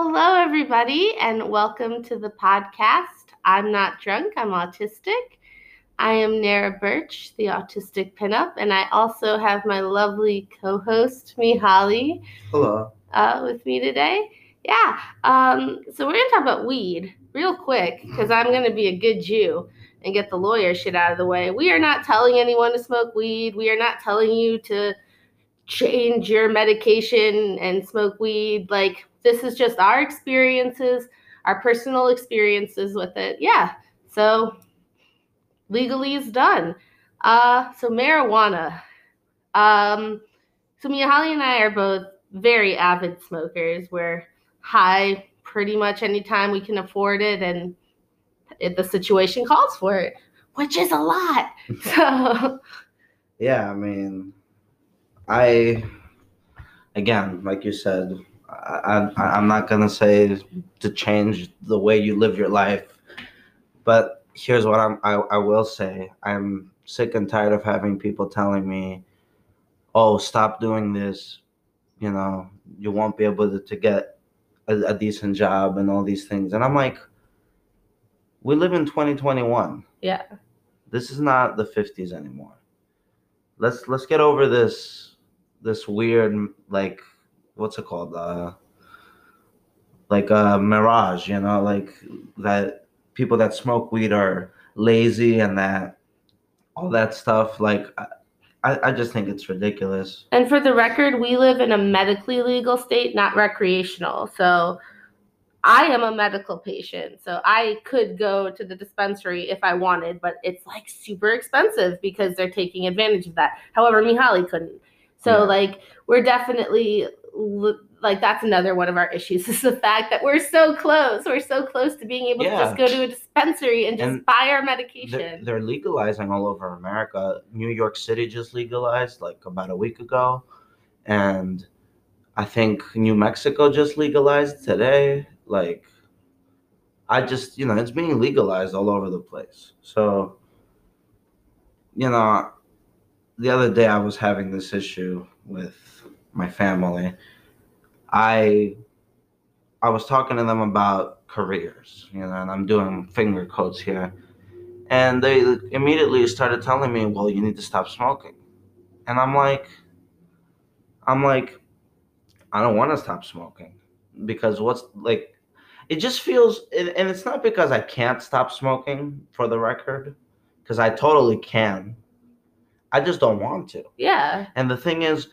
Hello, everybody, and welcome to the podcast. I'm not drunk, I'm autistic. I am Nara Birch, the autistic pinup, and I also have my lovely co host, Mihaly, Hello. uh, with me today. Yeah, um, so we're going to talk about weed real quick because I'm going to be a good Jew and get the lawyer shit out of the way. We are not telling anyone to smoke weed, we are not telling you to change your medication and smoke weed. Like, this is just our experiences, our personal experiences with it. Yeah. So legally is done. Uh so marijuana. Um so Mihaly and I are both very avid smokers. We're high pretty much anytime we can afford it and if the situation calls for it, which is a lot. So Yeah, I mean, I again, like you said, I, I I'm not gonna say to change the way you live your life, but here's what I'm I, I will say. I'm sick and tired of having people telling me, "Oh, stop doing this." You know, you won't be able to, to get a, a decent job and all these things, and I'm like, we live in 2021. yeah. this is not the 50s anymore let's let's get over this this weird like what's it called uh like a mirage you know like that people that smoke weed are lazy and that all that stuff like i i just think it's ridiculous And for the record, we live in a medically legal state, not recreational. So I am a medical patient. So I could go to the dispensary if I wanted, but it's like super expensive because they're taking advantage of that. However, Mihaly couldn't. So Yeah. like we're definitely like that's another one of our issues is the fact that we're so close. We're so close to being able to just go to a dispensary and just And buy our they're, medication. they're legalizing all over america new york city just legalized like about a week ago and i think new mexico just legalized today like i just you know it's being legalized all over the place so you know the other day i was having this issue with my family. I i was talking to them about careers you know and i'm doing finger quotes here. And they immediately started telling me well you need to stop smoking. And i'm like i'm like i don't want to stop smoking. Because what's like it just feels and and it's not because i can't stop smoking for the record because i totally can i just don't want to yeah. and the thing is,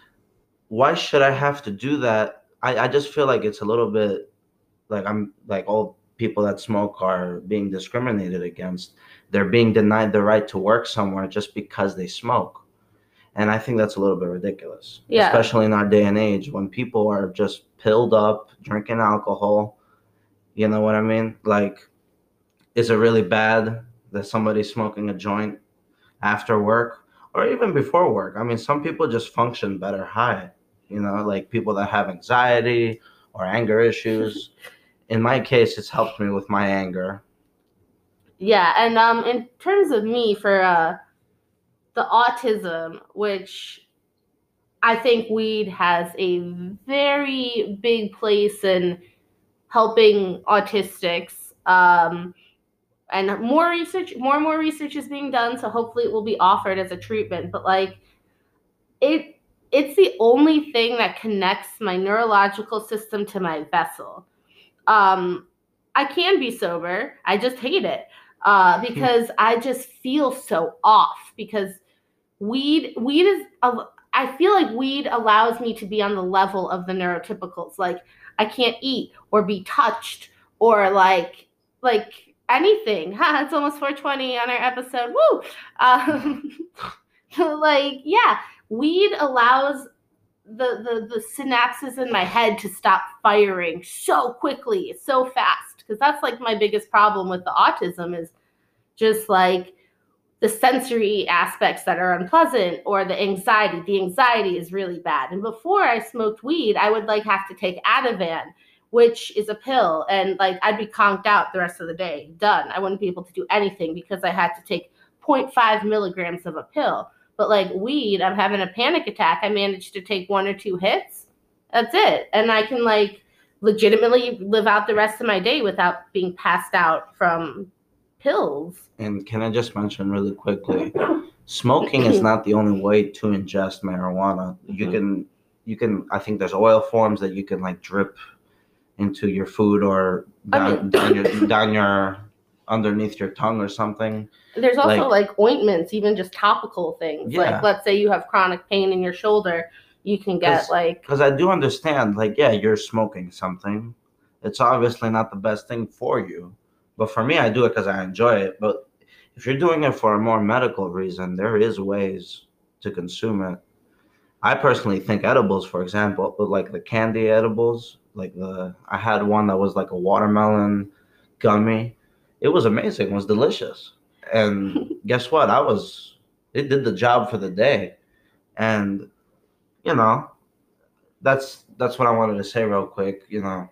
why should I have to do that? I, I just feel like it's a little bit like I'm like all people that smoke are being discriminated against. They're being denied the right to work somewhere just because they smoke. And I think that's a little bit ridiculous. Yeah. Especially in our day and age when people are just pilled up, drinking alcohol. You know what I mean? Like, is it really bad that somebody's smoking a joint after work? Or even before work. I mean, some people just function better high, you know, like people that have anxiety or anger issues. In my case, it's helped me with my anger. Yeah, and um, in terms of me for uh, the autism, which I think weed has a very big place in helping autistics. Um, and more research, more and more research is being done, so hopefully it will be offered as a treatment. But like, it it's the only thing that connects my neurological system to my vessel. Um, I can be sober, I just hate it uh, because I just feel so off because weed weed is I feel like weed allows me to be on the level of the neurotypicals. Like I can't eat or be touched or like like anything. Ha, it's almost 420 on our episode. Woo! Um, like yeah, weed allows the, the the synapses in my head to stop firing so quickly, so fast. Because that's like my biggest problem with the autism is just like the sensory aspects that are unpleasant or the anxiety. The anxiety is really bad. And before I smoked weed, I would like have to take Ativan, which is a pill, and like I'd be conked out the rest of the day. Done. I wouldn't be able to do anything because I had to take 0.5 milligrams of a pill. But like weed, I'm having a panic attack. I managed to take one or two hits. That's it. And I can like legitimately live out the rest of my day without being passed out from pills. And can I just mention really quickly, smoking is not the only way to ingest marijuana. You Mhm. can, you can. I think there's oil forms that you can like drip into your food or I down, mean- down your down your underneath your tongue or something. There's also Like- like, ointments, even just topical things. Yeah. Like let's say you have chronic pain in your shoulder, you can get 'Cause- like Because I do understand, like, yeah, you're smoking something. It's obviously not the best thing for you, but for me, I do it because I enjoy it. But if you're doing it for a more medical reason, there is ways to consume it. I personally think edibles, for example, like the candy edibles, like the I had one that was like a watermelon gummy. It was amazing. It was delicious. And guess what? I was it did the job for the day. And you know, that's that's what I wanted to say real quick, you know.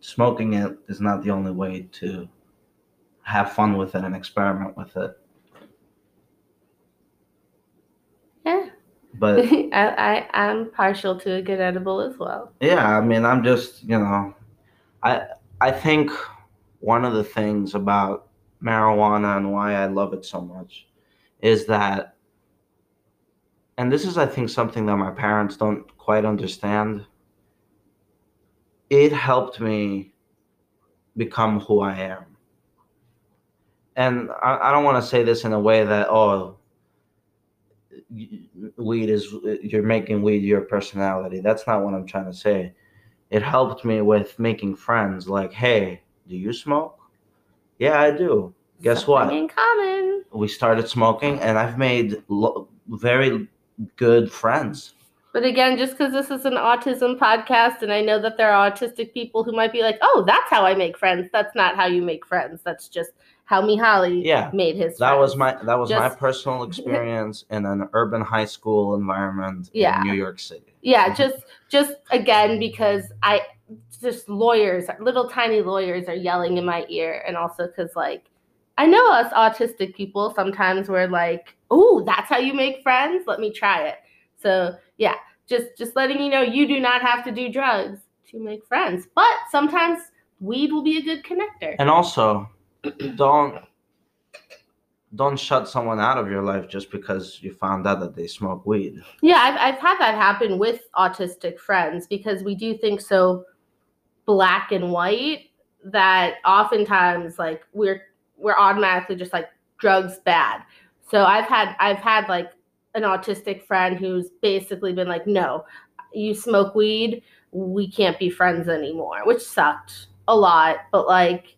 Smoking it is not the only way to have fun with it and experiment with it. yeah. But I, I I'm partial to a good edible as well. yeah, I mean, I'm just, you know, I I think one of the things about marijuana and why I love it so much is that and this is I think something that my parents don't quite understand. It helped me become who I am. And I, I don't want to say this in a way that oh weed is you're making weed your personality. That's not what I'm trying to say. It helped me with making friends like, "Hey, do you smoke?" "Yeah, I do." Guess what? In common. we started smoking and i've made lo- very good friends But again, just because this is an autism podcast, and I know that there are autistic people who might be like, "Oh, that's how I make friends." That's not how you make friends. That's just how Mihaly Yeah, made his. that was my that was my personal experience in an urban high school environment Yeah. in new york city yeah. Just, just again because I just lawyers, little tiny lawyers, are yelling in my ear, and also because like I know us autistic people sometimes we're like, "Oh, that's how you make friends. Let me try it." So yeah, just just letting you know, you do not have to do drugs to make friends, but sometimes weed will be a good connector. and also don't don't shut someone out of your life just because you found out that they smoke weed Yeah, I've, I've had that happen with autistic friends because we do think so black and white that oftentimes like we're we're automatically just like drugs bad. So I've had I've had like an autistic friend who's basically been like, no, you smoke weed, we can't be friends anymore, which sucked a lot, but like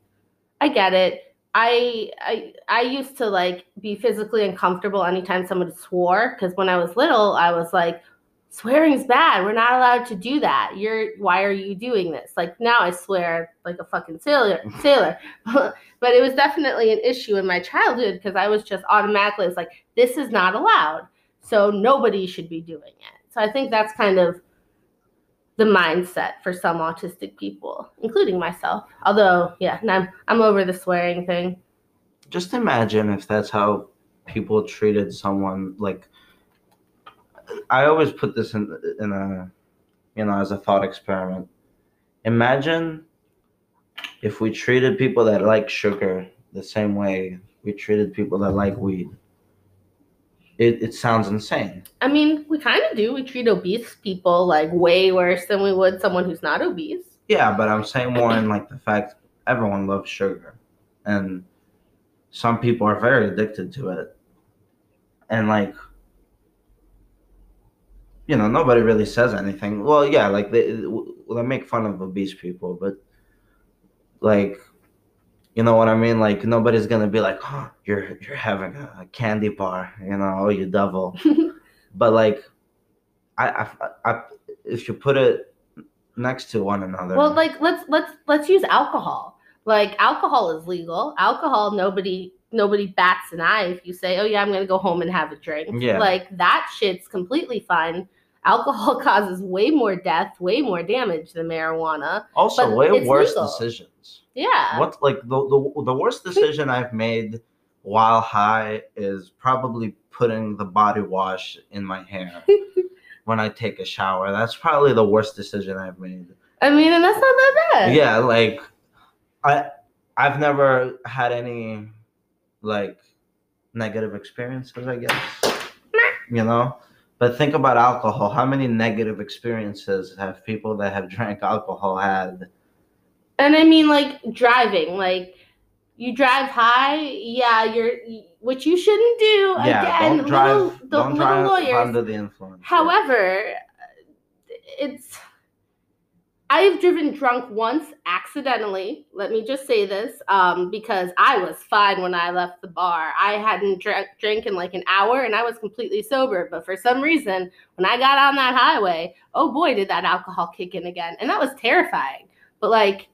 I get it. I I I used to like be physically uncomfortable anytime someone swore because when I was little, I was like, swearing's bad. We're not allowed to do that. You're why are you doing this? Like now I swear like a fucking sailor sailor. but it was definitely an issue in my childhood because I was just automatically it's like this is not allowed. So nobody should be doing it. So I think that's kind of the mindset for some autistic people, including myself. Although, yeah, I'm I'm over the swearing thing. just imagine if that's how people treated someone like i always put this in in a you know as a thought experiment imagine if we treated people that like sugar the same way we treated people that like weed it, it sounds insane I mean, we kind of do. We treat obese people like way worse than we would someone who's not obese. yeah but i'm saying more in like the fact everyone loves sugar and some people are very addicted to it and like you know nobody really says anything well yeah like they they make fun of obese people but like you know what i mean like nobody's gonna be like oh you're you're having a, candy bar you know oh you devil but like I, I i if you put it next to one another Well, like let's let's let's use alcohol. Like alcohol is legal. Alcohol, nobody nobody bats an eye if you say, "Oh yeah, I'm gonna go home and have a drink." Yeah. Like that shit's completely fine. Alcohol causes way more death, way more damage than marijuana. also way worse legal. decisions Yeah. What like the, the the worst decision I've made while high is probably putting the body wash in my hair when I take a shower. That's probably the worst decision I've made. I mean, and that's not that bad. Yeah, like I I've never had any like negative experiences, I guess. You know? But think about alcohol. How many negative experiences have people that have drank alcohol had? And I mean, like driving, like you drive high, yeah, you're which you shouldn't do. Yeah, Again, don't drive. little, the don't little drive lawyers. under the influence. However, it's I've driven drunk once accidentally. Let me just say this, um, because I was fine when I left the bar. I hadn't drank, drank in like an hour, and I was completely sober. But for some reason, when I got on that highway, oh boy, did that alcohol kick in again, and that was terrifying. But like,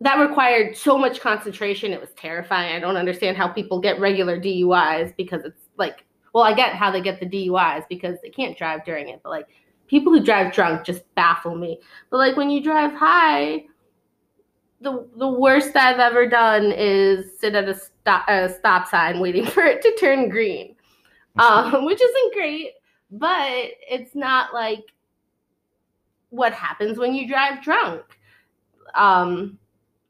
that required so much concentration. It was terrifying. I don't understand how people get regular DUIs because it's like, well, I get how they get the DUIs because they can't drive during it, but like people who drive drunk just baffle me. But like when you drive high, the the worst I've ever done is sit at a stop a stop sign waiting for it to turn green, um, which isn't great, but it's not like what happens when you drive drunk. Um,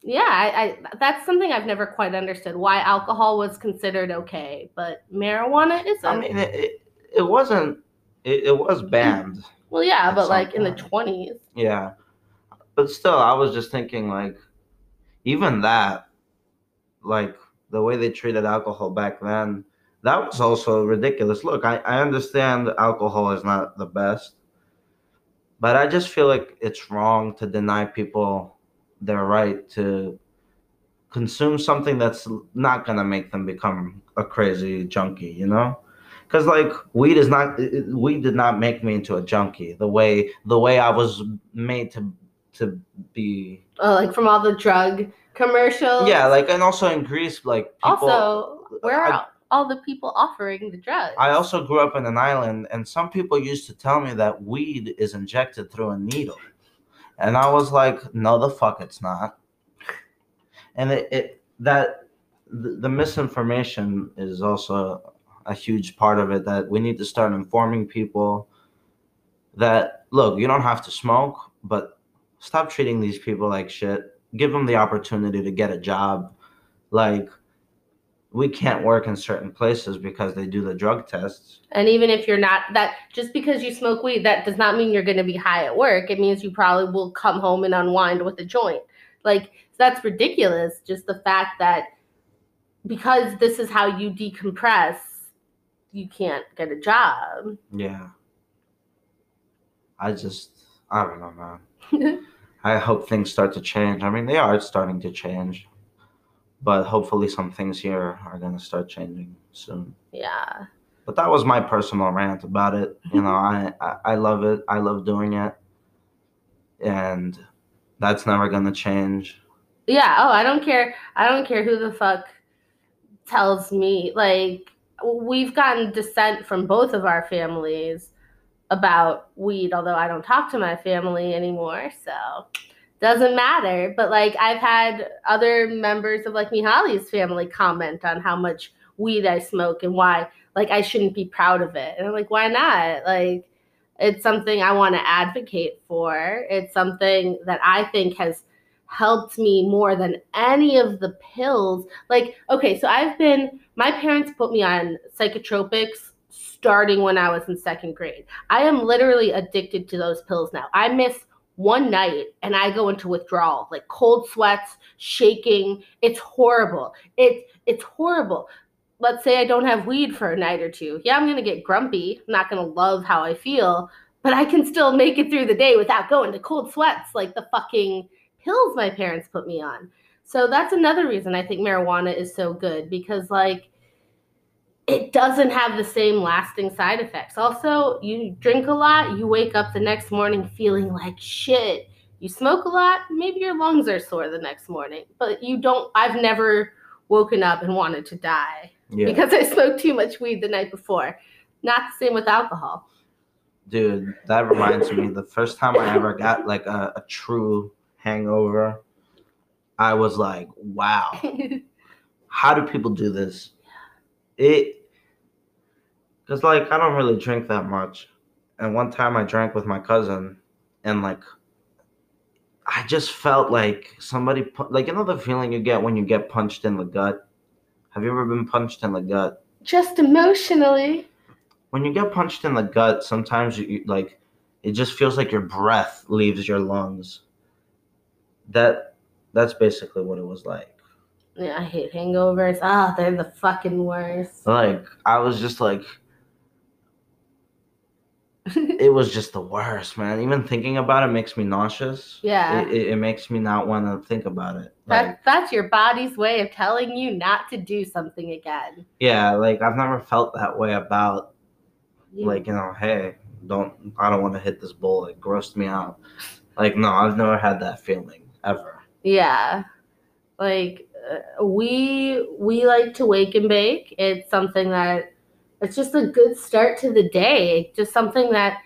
yeah, I, I that's something I've never quite understood why alcohol was considered okay, but marijuana isn't. I mean, it, it, it wasn't. It, it was mm-hmm. banned. well, yeah, but like in the twenties. Yeah, but still, I was just thinking like, even that, like the way they treated alcohol back then, that was also ridiculous. Look, I, I understand alcohol is not the best, but I just feel like it's wrong to deny people their right to consume something that's not gonna make them become a crazy junkie, you know? Because like weed is not weed did not make me into a junkie the way the way I was made to to be Oh, like from all the drug commercials. yeah like and also in Greece like people also, where are I- all- all the people offering the drugs? I also grew up in an island, and some people used to tell me that weed is injected through a needle. And I was like, no, the fuck, it's not. And it, it that the, the misinformation is also a huge part of it that we need to start informing people that look, you don't have to smoke, but stop treating these people like shit. Give them the opportunity to get a job. Like, we can't work in certain places because they do the drug tests. And even if you're not that, just because you smoke weed, that does not mean you're going to be high at work. It means you probably will come home and unwind with a joint. Like that's ridiculous. Just the fact that because this is how you decompress, you can't get a job. Yeah. I just, I don't know, man. I hope things start to change. I mean, they are starting to change, but hopefully, some things here are going to start changing soon. yeah. But that was my personal rant about it. You know, I, I, I love it. I love doing it. And that's never going to change. Yeah. Oh, I don't care. I don't care who the fuck tells me. Like, we've gotten dissent from both of our families about weed, although I don't talk to my family anymore. So, doesn't matter. But, like, I've had other members of, like, Mihaly's family comment on how much weed I smoke and why, like, I shouldn't be proud of it. And I'm like, why not? Like, it's something I want to advocate for. It's something that I think has helped me more than any of the pills. Like, okay, so I've been, my parents put me on psychotropics starting when I was in second grade. I am literally addicted to those pills now. I miss one night and I go into withdrawal, like cold sweats, shaking. It's horrible. It, it's horrible. Let's say I don't have weed for a night or two. Yeah, I'm to get grumpy. I'm not to love how I feel, but I can still make it through the day without going to cold sweats like the fucking pills my parents put me on. So that's another reason I think marijuana is so good because like it doesn't have the same lasting side effects. Also, you drink a lot, you wake up the next morning feeling like shit. You smoke a lot, maybe your lungs are sore the next morning, but you don't I've never woken up and wanted to die Yeah. because I smoked too much weed the night before. Not the same with alcohol. Dude, that reminds me the first time I ever got like a, a true hangover, I was like, wow. how do people do this? It because like I don't really drink that much, and one time I drank with my cousin, and like I just felt like somebody pu- like you know the feeling you get when you get punched in the gut. Have you ever been punched in the gut? Just emotionally. When you get punched in the gut, sometimes you, you like it just feels like your breath leaves your lungs. That that's basically what it was like. Yeah, I hate hangovers. Ah, they're the fucking worst. Like I was just like it was just the worst, man. Even thinking about it makes me nauseous. Yeah. It, it, it makes me not want to think about it. Like, That, that's your body's way of telling you not to do something again. yeah, like I've never felt that way about You- like, you know, hey, don't I don't want to hit this bowl. It grossed me out. Like no, I've never had that feeling ever. Yeah. Like uh, we we like to wake and bake. It's something that it's just a good start to the day. Just something that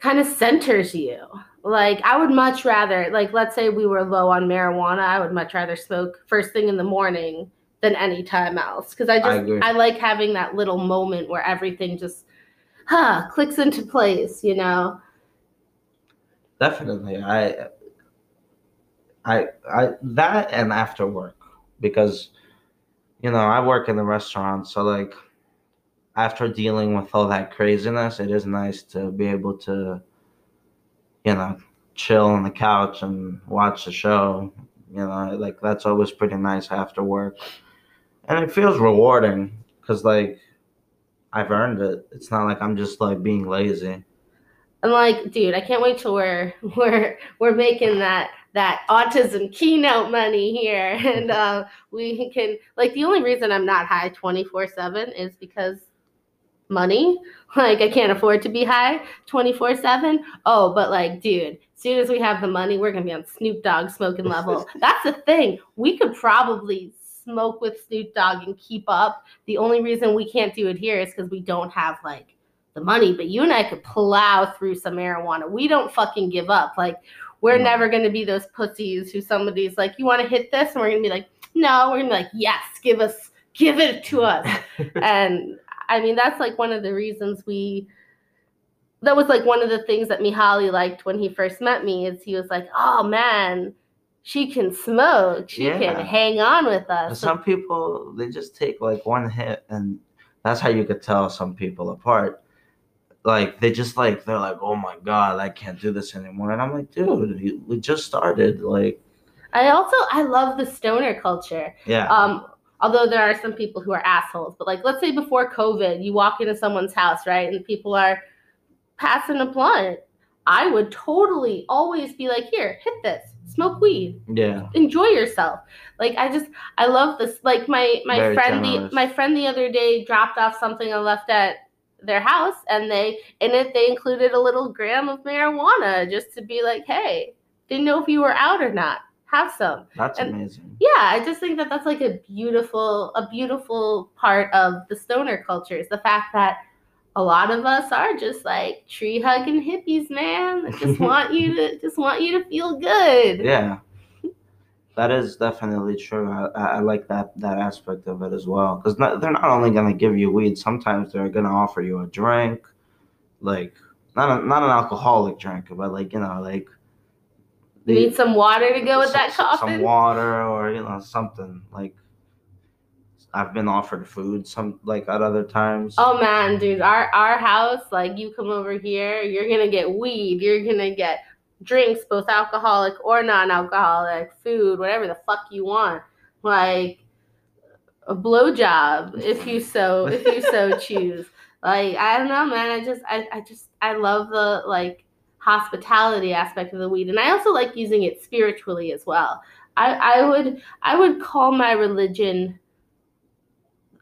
kind of centers you. Like I would much rather like let's say we were low on marijuana, I would much rather smoke first thing in the morning than any time else cuz I just I I, like having that little moment where everything just huh clicks into place, you know. Definitely. I I I that and after work because you know, I work in the restaurant, so like after dealing with all that craziness, it is nice to be able to you know, chill on the couch and watch the show. You know, like that's always pretty nice after work. And it feels rewarding cuz like I've earned it. It's not like I'm just like being lazy. I'm like, dude, I can't wait till we're we're we're making that that autism keynote money here, and uh, we can like the only reason I'm not high 24 seven is because money. Like I can't afford to be high 24 seven. Oh, but like, dude, as soon as we have the money, we're gonna be on Snoop Dogg smoking level. That's the thing. We could probably smoke with Snoop Dogg and keep up. The only reason we can't do it here is because we don't have like the money, but you and I could plow through some marijuana. We don't fucking give up. Like we're never gonna be those pussies who somebody's like, you want to hit this, and we're gonna be like, no, we're gonna be like, yes, give us, give it to us. and I mean, that's like one of the reasons we. That was like one of the things that Mihaly liked when he first met me. Is he was like, oh man, she can smoke, she Yeah. can hang on with And us. some people they just take like one hit and that's how you could tell some people apart like they just like they're like oh my god i can't do this anymore and i'm like dude we just started like I also I love the stoner culture. yeah Um, although there are some people who are assholes, but like let's say before COVID, you walk into someone's house, right, and people are passing a blunt. I would totally always be like, here, hit this, smoke weed, yeah enjoy yourself. Like I just I love this. Like my my Very friend generous. the my friend the other day dropped off something I left at their house and they in it they included a little gram of marijuana just to be like, hey, didn't know if you were out or not. Have some. That's and- amazing. yeah i just think that that's like a beautiful a beautiful part of the stoner culture is the fact that a lot of us are just like tree hugging hippies man. That just want you to just want you to feel good. Yeah. That is definitely true. I, I I like that that aspect of it as well. Because they're not only going to give you weed sometimes they're going to offer you a drink like not a, not an alcoholic drink but like you know like you need some water to go with some- that coffin Some water or you know something like. I've been offered food some like at other times. oh man dude our our house like you come over here you're gonna get weed you're gonna get drinks both alcoholic or non-alcoholic food whatever the fuck you want like a blowjob if you so if you so choose like i don't know man i just I, I just i love the like hospitality aspect of the weed and i also like using it spiritually as well. I i would i would call my religion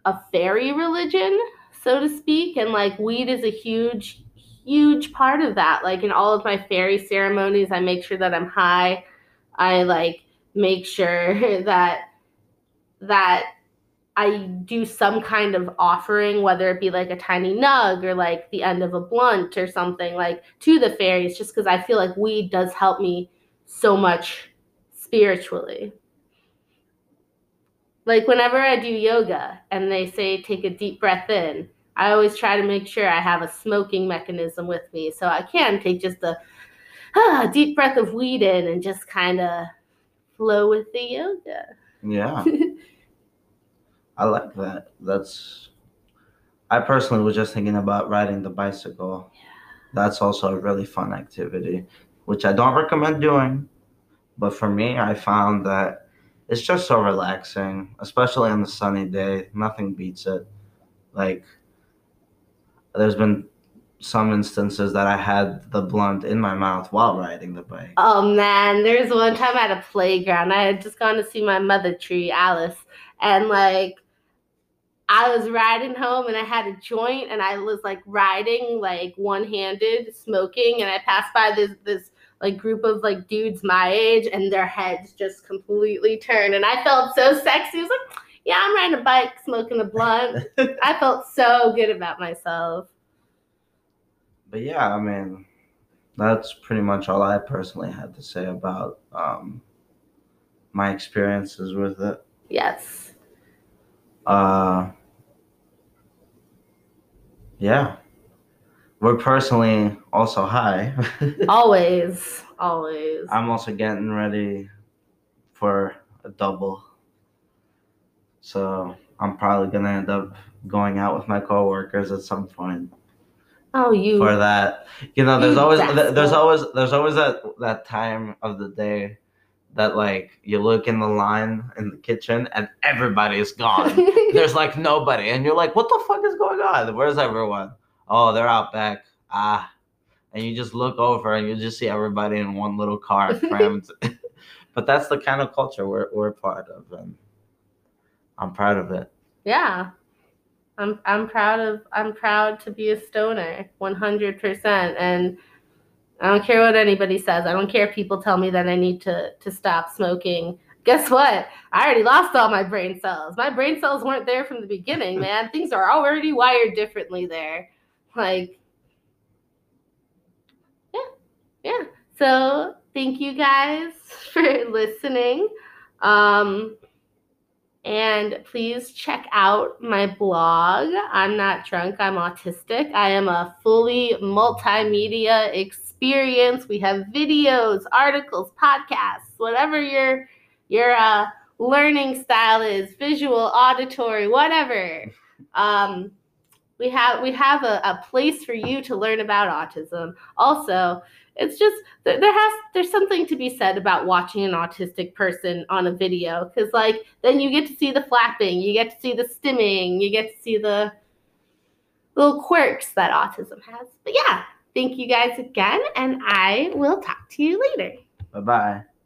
a fairy religion so to speak and like weed is a huge huge part of that. Like in all of my fairy ceremonies i make sure that i'm high. I like make sure that that I do some kind of offering, whether it be like a tiny nug or like the end of a blunt or something like to the fairies, just because I feel like weed does help me so much spiritually. Like whenever I do yoga and they say take a deep breath in, I always try to make sure I have a smoking mechanism with me so I can take just a ah, deep breath of weed in and just kind of flow with the yoga. Yeah. I like that. That's. I personally was just thinking about riding the bicycle. Yeah. That's also a really fun activity, which I don't recommend doing. But for me, I found that it's just so relaxing, especially on the sunny day. Nothing beats it. Like, there's been some instances that I had the blunt in my mouth while riding the bike. Oh man, there's one time at a playground. I had just gone to see my mother tree, Alice, and like I was riding home and I had a joint and I was like riding like one handed, smoking, and I passed by this this like group of like dudes my age and their heads just completely turned and I felt so sexy. I was like, yeah, I'm riding a bike, smoking a blunt. I felt so good about myself. but yeah, I mean, that's pretty much all I personally had to say about um, my experiences with it. Yes. Uh, yeah, we're personally also high. Always. Always. I'm also getting ready for a double, so I'm probably gonna end up going out with my coworkers at some point. Oh, you. for that. You know, there's You always there's always there's always that that time of the day that like you look in the line in the kitchen and everybody's gone. there's like nobody, and you're like, what the fuck is going on? Where's everyone? Oh, they're out back. Ah. And you just look over and you just see everybody in one little car crammed. but that's the kind of culture we're we're part of, and I'm proud of it. Yeah. I'm I'm proud of I'm proud to be a stoner 100% and I don't care what anybody says. I don't care if people tell me that I need to to stop smoking. Guess what? I already lost all my brain cells. My brain cells weren't there from the beginning, man. Things are already wired differently there. Like Yeah. Yeah. So, thank you guys for listening. Um and please check out my blog. I'm not drunk, I'm autistic. I am a fully multimedia experience. We have videos, articles, podcasts, whatever your your uh, learning style is, visual, auditory, whatever. Um, we have we have a, a place for you to learn about autism. Also, it's just there has there's something to be said about watching an autistic person on a video because like then you get to see the flapping you get to see the stimming you get to see the little quirks that autism has but yeah thank you guys again and i will talk to you later Bye bye.